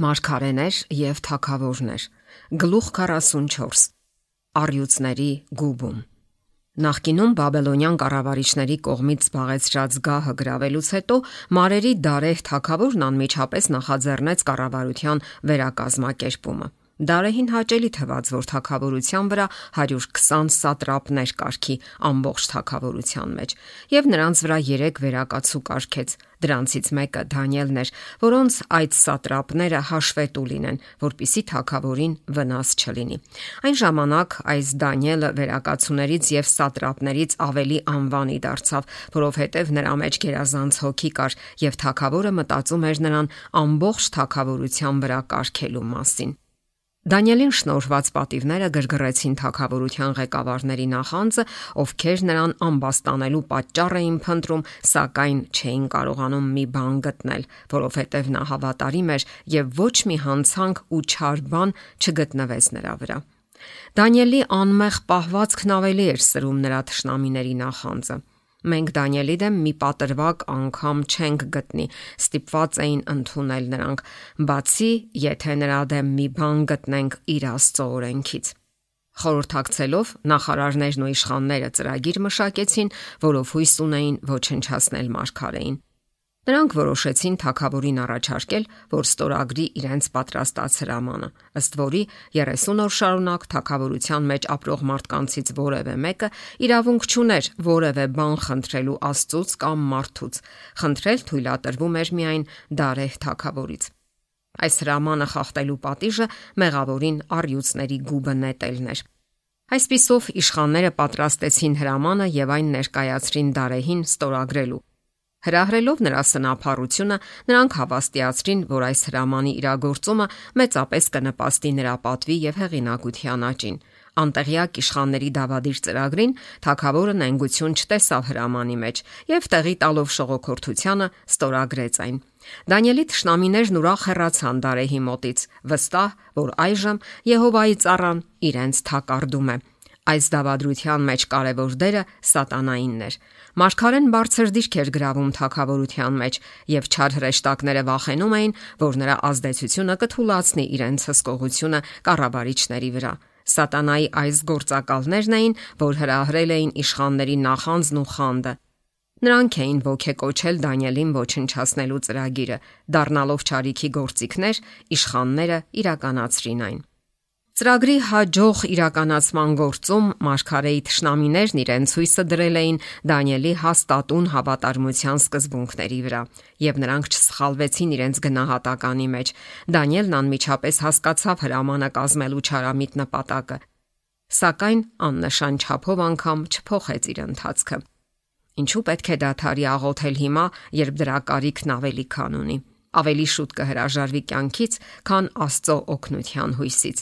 Մարգարեներ եւ թակավորներ Գլուխ 44 Արյուծների գուբում Նախկինում Բաբելոնյան կառավարիչների կողմից զբաղեցրած գահը գravelուց հետո Մարերի Դարեհ թակավորն անմիջապես նախաձեռնեց կառավարության վերակազմակերպումը։ Դարեհին հաճելի թվաց, որ թակավորության վրա 120 սատրապներ կարգի ամբողջ թակավորության մեջ, եւ նրանց վրա 3 վերակացու կարգեց։ Դրանցից մեկը Դանիելն էր, որոնց այդ սատրապները հաշվետու լինեն, որpիսի թակավորին վնաս չլինի։ Այն ժամանակ այս Դանիելը վերակացուներից եւ սատրապներից ավելի անվանի դարձավ, որովհետեւ նրա մեջ գերազանց հոգի կար եւ թակավորը մտածում էր նրան ամբողջ թակավորության վրա կարգելու մասին։ Դանիելին շնորհված պատիվները գրգռեցին թակավորության ղեկավարների նախանձը, ովքեր նրան ամբաստանելու պատճառ էին փնտրում, սակայն չէին կարողանում մի բան գտնել, որովհետև նա հավատարիմ էր եւ ոչ մի հանցանք ու չար բան չգտնվեց նրա վրա։ Դանիելի անմեղ պահվածքն ավելի էր սրում նրա ճշնամիների նախանձը։ Մենք Դանիելի դեմ մի պատրվակ անգամ չենք գտնի, ստիպված էին ընդունել նրանք, բացի եթե նրա դեմ մի բան գտնենք իր Աստծո օրենքից։ Խորհրդակցելով նախարարներն ու իշխանները ծրագիր մշակեցին, որով հույս ունեին ոչնչացնել Մարգարեին։ Նրանք որոշեցին թակավորին առաջարկել, որ ստորագրի իրենց պատրաստած հրամանը, ըստ որի 30 օր շարունակ թակավորության մեջ ապրող մարդկանցից որևէ մեկը իրավունք չուներ որևէ բան խնդրելու Աստծուց կամ մարդուց։ Խնդրել թույլատրվում էր միայն Դարեհ թակավորից։ Այս հրամանը խախտելու պատիժը մեղավորին առյուծների գուբը նետելն էր։ Այսպիսով իշխանները պատրաստեցին հրամանը եւ այն ներկայացրին Դարեհին ստորագրելու Հրահրելով նրա սնափառությունը, նրանք հավաստիացրին, որ այս հրամանի իրագործումը մեծապես կնպաստի նրա պատվի եւ հեղինակության աճին։ Անտեղյակ իշխանների դավադիր ծրագրին թակավորը նենգություն չտեսավ հրամանի մեջ եւ տեղի տալով շողոքորթությանը ստորագրեց այն։ Դանիելի ճշնամիներն ուրախ հեռացան Դարեհի մոտից, վստահ, որ այժմ Եհովայի ծառան իրենց թակարդում է։ Այս դավադրության մեջ կարևոր դերը սատանայինն էր։ Մարգարեն բարձր դիրք էր գրավում թակավորության մեջ, եւ չար հրեշտակները վախենում էին, որ նրա ազդեցությունը կթուլացնի իրենց հսկողությունը կառավարիչների վրա։ Սատանայի այս գործակալներն էին, որ հրահրել էին իշխանների նախանձն ու խանդը։ Նրանք էին ոգեկոչել Դանիելին ոչնչացնելու ծրագիրը, դառնալով ճարիքի գործիքներ, իշխանները իրականացրին այն։ Ծրագրի հաջող իրականացման գործում Մարգարեի ճշնամիներն իրենց հույսը դրել էին Դանիելի հաստատուն հավատարմության սկզբունքների վրա, եւ նրանք չսխալվեցին իրենց գնահատականի մեջ։ Դանիելն անմիջապես հասկացավ հրամանը կազմելու ճարամիտ նպատակը, սակայն աննշան չափով անգամ չփոխեց իր ընթացքը։ Ինչու պետք է դաթարի աղոթել հիմա, երբ դրա կարիքն ավելի քան ունի ավելի շուտ կհրաժարվի կյանքից, քան Աստծո օգնության հույսից։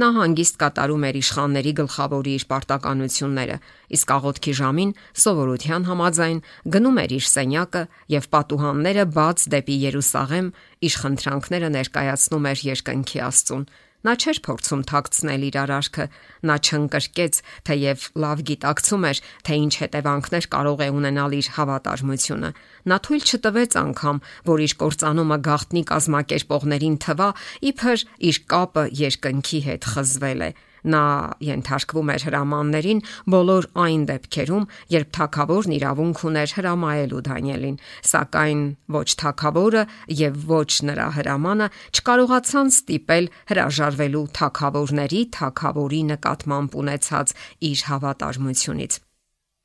Նա հանգիստ կատարում էր իշխանների գլխավորի իր պարտականությունները, իսկ աղոթքի ժամին սովորության համաձայն գնում էր իր սենյակը եւ պատուհանները բաց դեպի Երուսաղեմ, իշխանտրանքները ներկայացնում էր երկնքի Աստծուն Նա չէր փորձում թաքցնել իր արարքը, նա չընկրկեց, թեև լավ գիտակցում էր, թե ինչ հետևանքներ կարող է ունենալ իր հավատարմությունը։ Նա թույլ չտվեց անգամ, որ իր կործանումը գաղտնի կազմակերպողներին թվա, իբր իր կապը երկնքի հետ խզվել է։ Նա ենթարկվում էր հրամաններին բոլոր այն դեպքերում, երբ թակավորն իրավունք ուներ հրամայելու Դանիելին, սակայն ոչ թակավորը եւ ոչ նրա հրամանը չկարողացան ստիպել հրաժարվելու թակավորների թակավորի նկատմամբ ունեցած իր հավատարմությունից։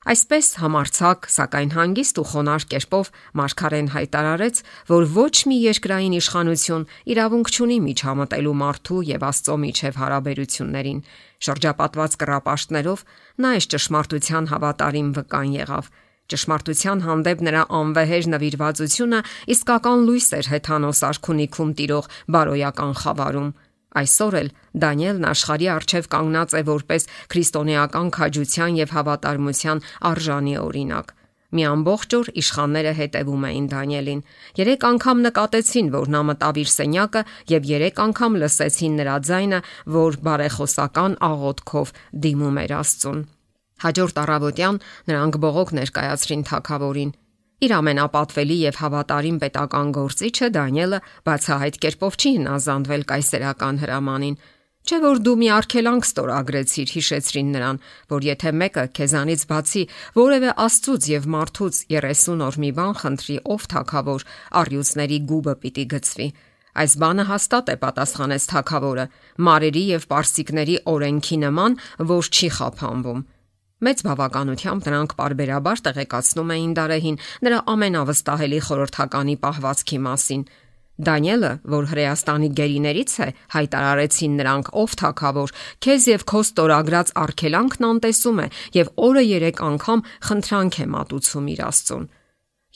Այսպես համարցակ, սակայն հանգիստ ու խոնար կերպով Մարգարեն հայտարարեց, որ ոչ մի երկրային իշխանություն իրավունք չունի միջամտելու մարդու եւ Աստծո միջև հարաբերություններին։ Շրջապատված կռապաշտներով նա այս ճշմարտության հավատարիմ վկան եղավ։ Ճշմարտության հանդեպ նրա անվեհեր նվիրվածությունը իսկական լույս էր հեթանոս արքունիքում տիրող բարոյական խավարում։ Այսօր էլ Դանիելն աշխարհի արչև կանգնած է որպես քրիստոնեական քաջության եւ հավատարմության արժանի օրինակ։ Մի ամբողջ օր իշխանները հետևում էին Դանիելին։ Երեք անգամ նկատեցին, որ նա մտավ իր սենյակը եւ երեք անգամ լսեցին նրա ձայնը, որ բարեխոսական աղոթքով դիմում էր Աստծուն։ Հաջորդ առավոտյան նրանք բողոք ներկայացրին թակավորին։ Իր ամենապատվելի եւ հավատարիմ պետական գործիչը Դանիելը բացահայտ կերպով չի հնազանդվել կայսերական հրամանին, Չէ որ դու մի արքելանք ստորագրեցիր, հիշեցրին նրան, որ եթե մեկը քեզանից բացի որևէ աստծուց եւ մարդուց 30 օր մի բան խնդրի, ով թակավոր, առյուծների գուբը պիտի գծվի։ Այս բանը հաստատ է պատասխանեց թակավորը, մարերի եւ պարսիկների օրենքի նման, որ չի խափանվում։ Մեծ բավականությամբ նրանք parberabar տեղեկացնում էին Դարեհին նրա ամենավստահելի խորհրդականի պահվածքի մասին Դանիելը, որ Հրեաստանի գերիներից է, հայտարարեցին նրանք ով թակավոր, քեզ եւ քո ստորագրած արքելանքն անտեսում է եւ օրը 3 անգամ խնդրանք է մատուցում իր Աստծուն։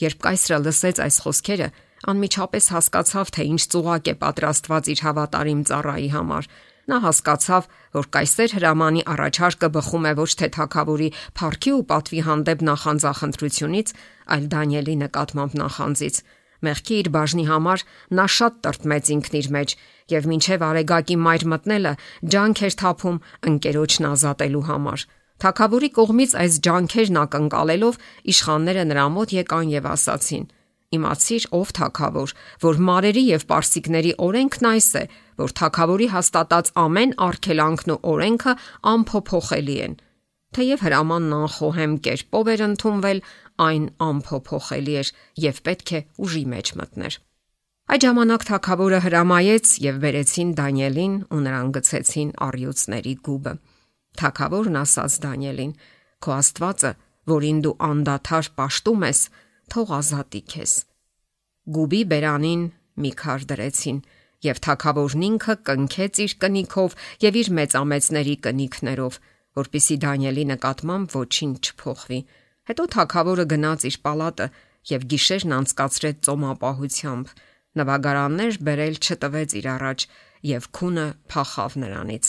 Երբ կայսրը լսեց այս խոսքերը, անմիջապես հասկացավ, թե ինչ ծուղակ է պատրաստված իր հավատարիմ ծառայի համար։ Նա հասկացավ, որ կայսեր հրամանի առաջարկը բխում է ոչ թե թակավորի փառքի ու պատվի հանդեպ նախանձախնդրությունից, այլ Դանիելի նկատմամբ նախանձից։ Մեղքի իր բաժնի համար նա շատ տրտմեց ինքն իր մեջ եւ մինչեւ արեգակի մայր մտնելը ջանք էր թափում ընկերոջն ազատելու համար։ Թագավորի կողմից այս ջանքերն ակնկալելով իշխանները նրա մոտ եկան եւ ասացին. Իմացիր ով թակավոր, որ մարերի եւ պարսիկների օրենքն այս է, որ թակավորի հաստատած ամեն արգելանքն ու օրենքը անփոփոխելի են։ Թեև հրամանն անխոհեմ կերպով էր ընդունվել, այն անփոփոխելի էր եւ պետք է ուժի մեջ մտներ։ Այդ ժամանակ թակավորը հրամայեց եւ բերեցին Դանիելին ու նրան գցեցին առյուծների գուբը։ Թակավորն ասաց Դանիելին. Քո Աստվածը, որին դու անդադար պաշտում ես, թող ազատի քեզ։ Գուբի բերանին մի քար դրեցին եւ թակավորն ինքը կնքեց իր կնիքով եւ իր մեծամեծների կնիքներով, որpիսի Դանիելի նկատմամբ ոչինչ չփոխվի։ Հետո թակավորը գնաց իր պալատը եւ գիշերն անցկացրեց ծոմապահությամբ։ Նվագարաններ բերել չտվեց իր առաջ եւ քունը փախավ նրանից։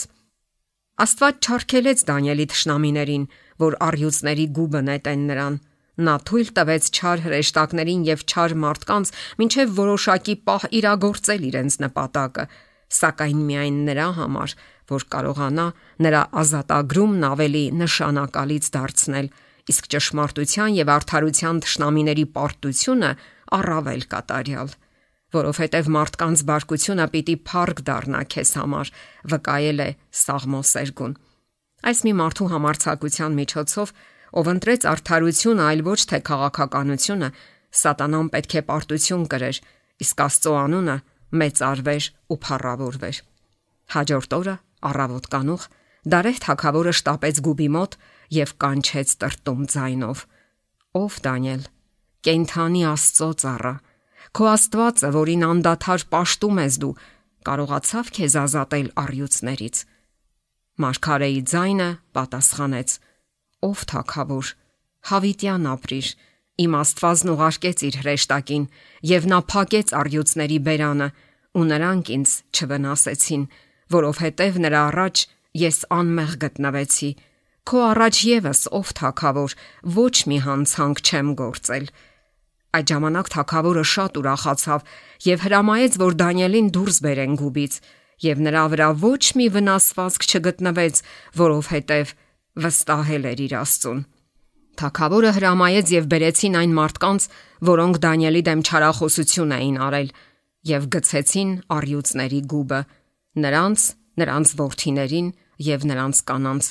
Աստված չարքելեց Դանիելի ճշնամիներին, որ առյուծների գուբը նետեն նրան։ Նա թույլ տվեց չար հրեշտակներին եւ չար մարդկանց մինչև որոշակի պահ իրագործել իրենց նպատակը, սակայն միայն նրա համար, որ կարողանա նրա ազատագրումն ավելի նշանակալից դարձնել իսկ ճշմարտության եւ արդարության ճշնամիների պարտությունը առավել կատարյալ որովհետև մարդկանց բարկությունը պիտի փառք դառնա քեզ համար, վկայել է Սաղմոս Սերգուն։ Այս մի մարդու համարցակության միջոցով, ով ընտրեց արդարությունը, այլ ոչ թե քաղաքականությունը, սատանան պետք է պարտություն կրեր, իսկ Աստծո անունը մեծ արվեր ու փառավորվեր։ Հաջորդ օրը առավոտ կանուխ Դարեհ թակավորը շտապեց գուբի մոտ եւ կանչեց տրտում ձայնով. Ով Դանիել, կենթանի Աստծո ծառա, քո Աստվածը, որին անդադար պաշտում ես դու, կարողացավ քեզ ազատել առյուծներից։ Մարգարեի ձայնը պատասխանեց. Ով թակավոր, հավիտյան ապրիր, իմ Աստվածն ուղարկեց իր հրեշտակին եւ նա փակեց առյուծների բերանը ու նրանք ինձ չվնասեցին, որովհետև նրա առաջ ես անմեղ գտնվեցի Քո առաջ եւս ով թակավոր ոչ մի հանցանք չեմ գործել։ Այդ ժամանակ թակավորը շատ ուրախացավ եւ հրամայեց, որ Դանիելին դուրս բերեն գուբից, եւ նրա վրա ոչ մի վնասվածք չգտնվեց, որովհետեւ վստահել էր իր Աստծուն։ Թագավորը հրամայեց եւ բերեցին այն մարդկանց, որոնք Դանիելի դեմ չարախոսություն էին արել եւ գցեցին արյուծների գուբը նրանց, նրանց ворթիներին եւ նրանց կանանց։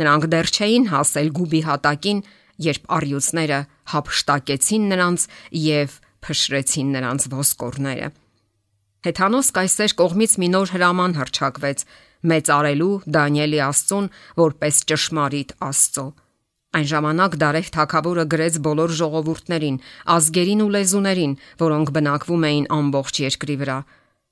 Նրանք դեռ չէին հասել գուբի հատակին, երբ արյուծները հապշտակեցին նրանց եւ փշրեցին նրանց ոսկորները։ Հեթանոս Կայսեր կողմից մի նոր հրաման հրճակվեց, մեծ արելու Դանիելի Աստծուն որպես ճշմարիտ Աստծո։ Այն ժամանակ Դարեհ թագավորը գրեց բոլոր ժողովուրդներին, ազգերին ու լեզուներին, որոնք բնակվում էին ամբողջ երկրի վրա.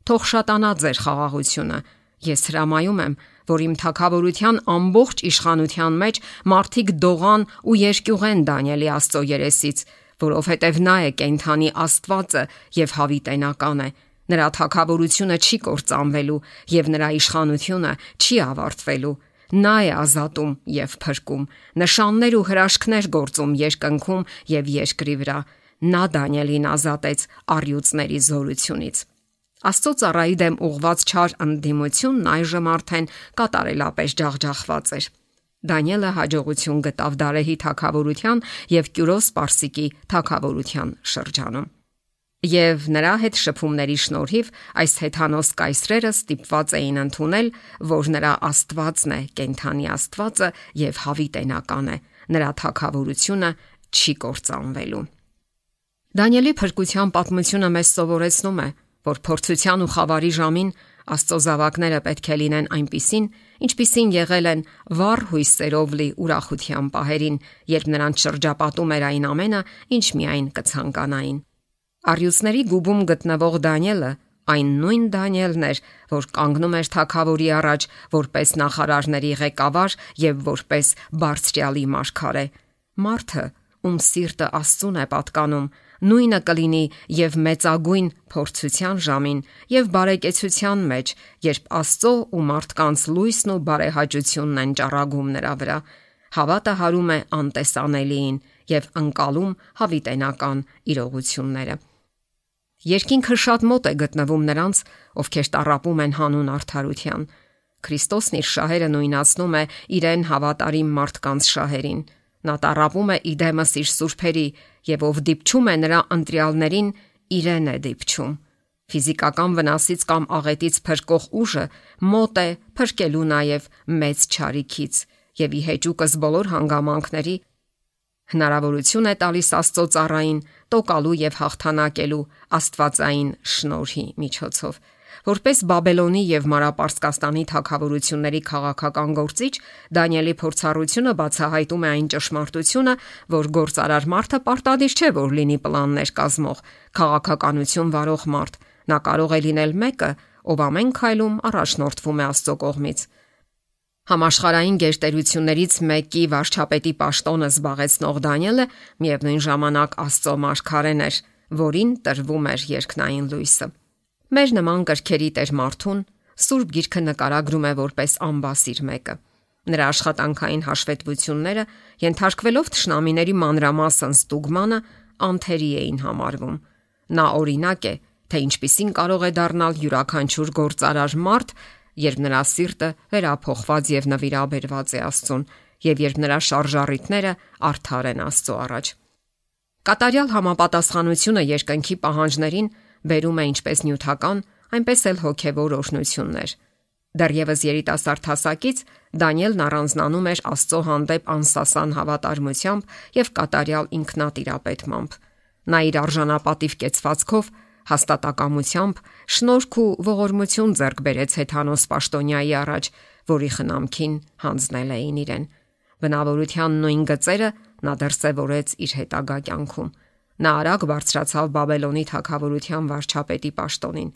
Թող շատանա ձեր խաղաղությունը, Ես հրամայում եմ, որ իմ թակավորության ամբողջ իշխանության մեջ մարդիկ դողան ու երկյուղեն Դանիելի Աստծո երեսից, որովհետև նա է կենթանի Աստվածը եւ հավիտենական է։ Նրա թակավորությունը չի կործանվելու եւ նրա իշխանությունը չի ավարտվելու։ Նա է ազատում եւ փրկում, նշաններ ու հրաշքներ գործում երկնքում եւ երկրի վրա։ Նա Դանիելին ազատեց առյուծների զորությունից։ Աստծո ծառայի դեմ ուղված չար ընդդիմությունն այժմ արդեն կատարելապես ջախջախված էր։ Դանիելը հաջողություն գտավ Դարեհի թակավորության եւ Կյուրոս Պարսիկի թակավորության շրջանում։ Եվ նրա հետ շփումների շնորհիվ այս հեթանոս կայսրերը ստիպված էին ընդունել, որ նրա Աստվածն է, կենթանի Աստվածը եւ հավիտենական է։ Նրա թակավորությունը չի կործանվելու։ Դանիելի փրկության պատմությունը մեզ սովորեցնում է, որ փորձության ու խավարի ժամին Աստծո զավակները պետք է լինեն այնպիսին, ինչպիսին եղել են վառ հույսերով լի ուրախության պահերին, երբ նրանց շրջապատում էր այն ամենը, ինչ միայն կցանկանային։ Արյուծների գուբում գտնվող Դանիելը այն նույն Դանիելն էր, որ կանգնում էր թակավորի առաջ որպես նախարարների ղեկավար եւ որպես բարձրյալի մարգարե։ Մարդը, ում սիրտը Աստծուն է պատկանում, նույնը կլինի եւ մեծագույն փորձության ժամին եւ բարեկեցության մեջ, երբ Աստծո ու մարդկանց լույսն ու բարեհաճությունն են ճառագում նրա վրա։ Հավատը հարում է անտեսանելիին եւ անցալում հավիտենական իրողությունները։ Երկինքը շատ մոտ է գտնվում նրանց, ովքեր տարապում են հանուն արդարության։ Քրիստոսն իր շահերը նույնացնում է իրեն հավատարիմ մարդկանց շահերին։ Նա տարապում է իդեմս իր սուրբերի եւ ով դիպչում է նրա ընտրյալներին, իրեն է դիպչում։ Ֆիզիկական վնասից կամ աղետից փրկող ուժը մոտ է փրկելու նաև մեծ ճարիքից եւ ի հեճուկս բոլոր հանգամանքների հնարավորություն է տալիս Աստծո ծառային տոկալու եւ հաղթանակելու Աստվածային շնորհի միջոցով։ Որպես Բաբելոնի եւ Մարապարսկաստանի թագավորությունների քաղաքական գործիչ, Դանիելի փորձառությունը բացահայտում է այն ճշմարտությունը, որ գործարար մարդը պարտադիր չէ, որ լինի պլաններ կազմող, քաղաքականություն վարող մարդ։ Նա կարող է լինել մեկը, ով ամեն քայլում առաջնորդվում է Աստծո կողմից։ Համաշխարային գերտերություններից մեկի վարչապետի պաշտոնը զբաղեցնող Դանիելը միևնույն ժամանակ Աստծո մարգարեն էր, որին տրվում էր երկնային լույսը։ Մեր նման կրքերի տեր մարդուն Սուրբ Գիրքը նկարագրում է որպես ամբասիր մեկը։ Նրա աշխատանքային հաշվետվությունները ենթարկվելով ճշնամիների մանրամասն ստուգմանը անթերի էին համարվում։ Նա օրինակ է, թե ինչպիսին կարող է դառնալ յուրաքանչյուր գործարար մարդ, երբ նրա սիրտը վերափոխված եւ նվիրաբերված է Աստծուն, եւ երբ նրա շարժառիթները արդար են Աստծո առաջ։ Կատարյալ համապատասխանությունը երկնքի պահանջներին բերում է ինչպես նյութական, այնպես էլ հոգեվոր օրհնություններ։ Դեռևս երիտասարդ հասակից Դանիելն առանձնանում էր Աստծո հանդեպ անսասան հավատարմությամբ եւ կատարյալ ինքնատիրապետմամբ։ Նա իր արժանապատիվ կեցվածքով հաստատակամությամբ շնորհք ու ողորմություն ձեռք բերեց Հեթանոս Պաշտոնյայի առաջ, որի խնամքին հանձնել էին իրեն։ Բնավորության նույն գծերը նա դրսևորեց իր հետագա կյանքում։ Նա արագ բարձրացավ Բաբելոնի թագավորության վարչապետի պաշտոնին։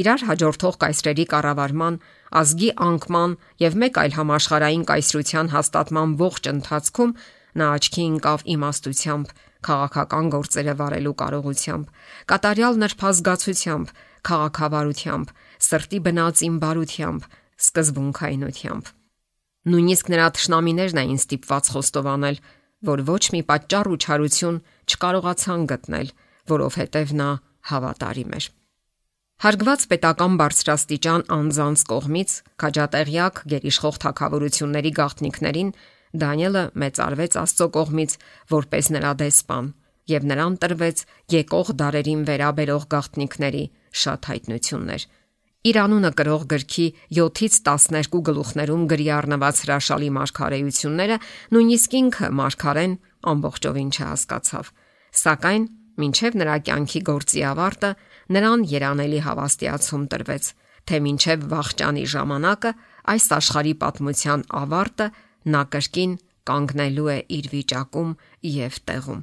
Իրար հաջորդող կայսրերի կառավարման, ազգի անկման եւ մեկ այլ համաշխարային կայսրության հաստատման ողջ ընթացքում նա աչքի ընկավ իմաստությամբ, քաղաքական գործերը վարելու կարողությամբ, կատարյալ նրբազգացությամբ, քաղաքավարությամբ, սրտի բնածին բարությամբ, սկզբունքայնությամբ։ Նույնիսկ նրա ճշնամիներն էին ստիպված խոստովանել, որ ոչ մի պատճառ ու չարություն չկարողացան գտնել, որովհետև նա հավատարիմ էր։ Հարգված պետական բարձրաստիճան անձանց կողմից քաջատեղյակ գերիշխող թակավորությունների գաղտնիքներին Դանիելը մեծարվեց Աստծո կողմից որպես նրա դեսպան եւ նրան տրվեց եկող դարերին վերաբերող գաղտնիքների շատ հայտնություններ։ Իր անունը կրող գրքի 7-ից 12 գլուխներում գրի առնված հրաշալի մարգարեությունները նույնիսկ ինքը մարգարեն ամբողջովին չհասկացավ։ Սակայն մինչև նրա կյանքի գործի ավարտը նրան երանելի հավաստիացում տրվեց, թե մինչև վաղճանի ժամանակը այս աշխարհի պատմության ավարտը նա կրկին կանգնելու է իր վիճակում եւ տեղում։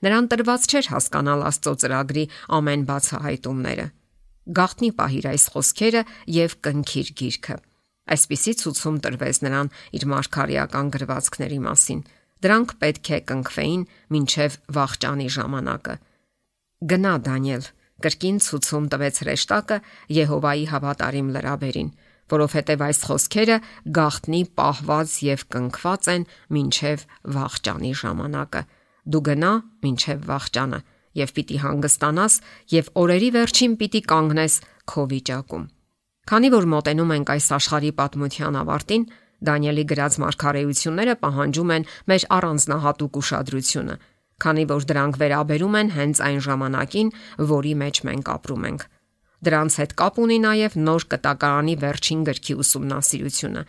Նրան տրված չէր հասկանալ Աստծո ծրագրի ամեն բացահայտումները գաղտնի պահիր այս խոսքերը եւ կնքիր գիրքը։ Այսպիսի ցուցում տրվեց նրան իր մարգարեական գրվածքների մասին։ Դրանք պետք է կնքվեին մինչև վաղճանի ժամանակը։ Գնա Դանիել, կրկին ցուցում տվեց հրեշտակը Եհովայի հավատարիմ լրաբերին, որովհետև այս խոսքերը գաղտնի պահված եւ կնքված են մինչև վաղճանի ժամանակը։ Դու գնա մինչև վաղճանը եւ պիտի հանգստանաս եւ օրերի վերջին պիտի կանգնես քո վիճակում։ Քանի որ մոտենում ենք այս աշխարհի պատմության ավարտին, Դանիելի գրած մարգարեությունները պահանջում են մեր առանձնահատուկ ուշադրությունը, քանի որ դրանք վերաբերում են հենց այն ժամանակին, որի մեջ մենք ապրում ենք։ Դրանց հետ կապ ունի նաև նոր կտակարանի վերջին գրքի ուսումնասիրությունը։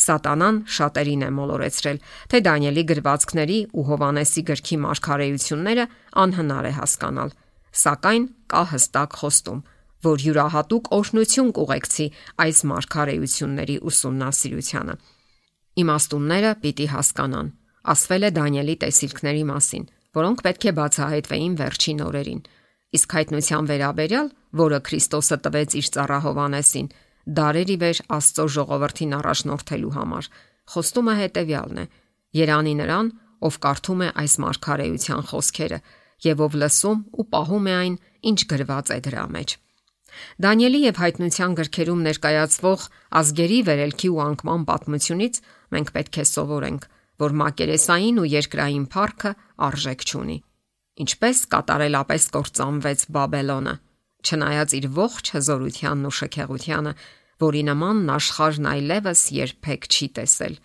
Սատանան շատերին է մոլորեցրել, թե Դանիելի գրվածքների ու Հովանեսի գրքի մարգարեությունները անհնար է հասկանալ, սակայն կա հստակ խոստում, որ յուրահատուկ օրհնություն կուղեկցի այս մարգարեությունների ուսումնասիրությանը։ Իմաստունները պիտի հասկանան, ասվել է Դանիելի տեսիլքների մասին, որոնք պետք է բացահայտվեին վերջին օրերին։ Իսկ հայտնության վերաբերյալ, որը Քրիստոսը տվեց իր ծառա Հովանեսին, դարերի վեր Աստծո ժողովրդին առաջնորդելու համար, խոստումը հետևյալն է. Երանի նրան, ով կարդում է այս մարգարեության խոսքերը եւ ով լսում ու պահում է այն, ինչ գրված է դրա մեջ։ Դանիելի եւ հայտնության գրքերում ներկայացվող ազգերի վերելքի ու անկման պատմությունից մենք պետք է սովորենք, որ մակերեսային ու երկրային փառքը արժեք չունի։ Ինչպես կատարելապես կործանվեց Բաբելոնը, չնայած իր ողջ հզորությանն ու շքեղությանը, որի նմանն աշխարհն այլևս երբեք չի տեսել։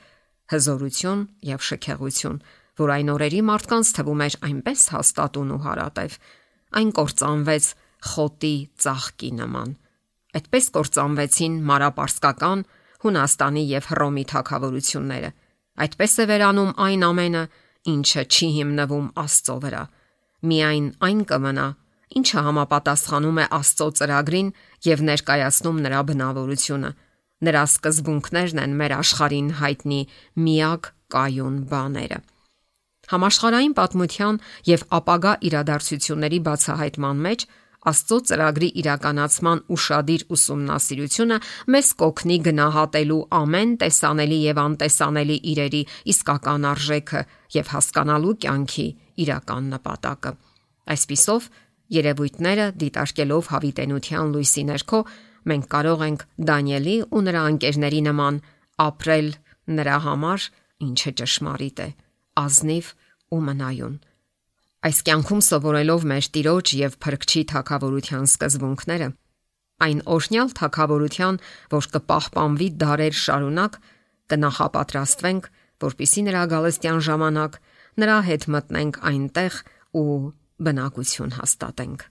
Հզորություն եւ շքեղություն, որ այն օրերի մարդկանց թվում էր այնպես հաստատուն ու հարատև, այն կործանվեց խոտի ծաղկի նման։ Այդպես կործանվեցին մարապարսկական Հունաստանի եւ Հռոմի թագավորությունները։ Այդպես է վերանում այն ամենը, ինչը չի հիմնվում Աստծո վրա միայն այն կմնա, ինչը համապատասխանում է Աստծո ծրագրին եւ ներկայացնում նրա բնավորությունը։ Նրա սկզբունքներն են մեր աշխարհին հայտնի միակ կայուն բաները։ Համաշխարհային պատմության եւ ապագա իրադարձությունների բացահայտման մեջ Աստծո ծրագրի իրականացման ուրشادիր ուսումնասիրությունը մեզ կօգնի գնահատելու ամեն տեսանելի եւ անտեսանելի իրերի իսկական արժեքը եւ հասկանալու կյանքի իրական նպատակը։ Այսպիսով, երևույթները դիտարկելով հավիտենության լույսի ներքո, մենք կարող ենք Դանիելի ու նրա անկերների նման ապրել նրա համար, ինչը ճշմարիտ է, ազնիվ ու մնայուն։ Այս կյանքում սովորելով մեր Տիրոջ եւ Փրկչի թակավորության սկզբունքները, այն օրհնյալ թակավորության, որ կպահպանվի դարեր շարունակ, կնախապատրաստվենք, որpիսի նրա գալստյան ժամանակ նրա հետ մտնենք այնտեղ ու բնակություն հաստատենք։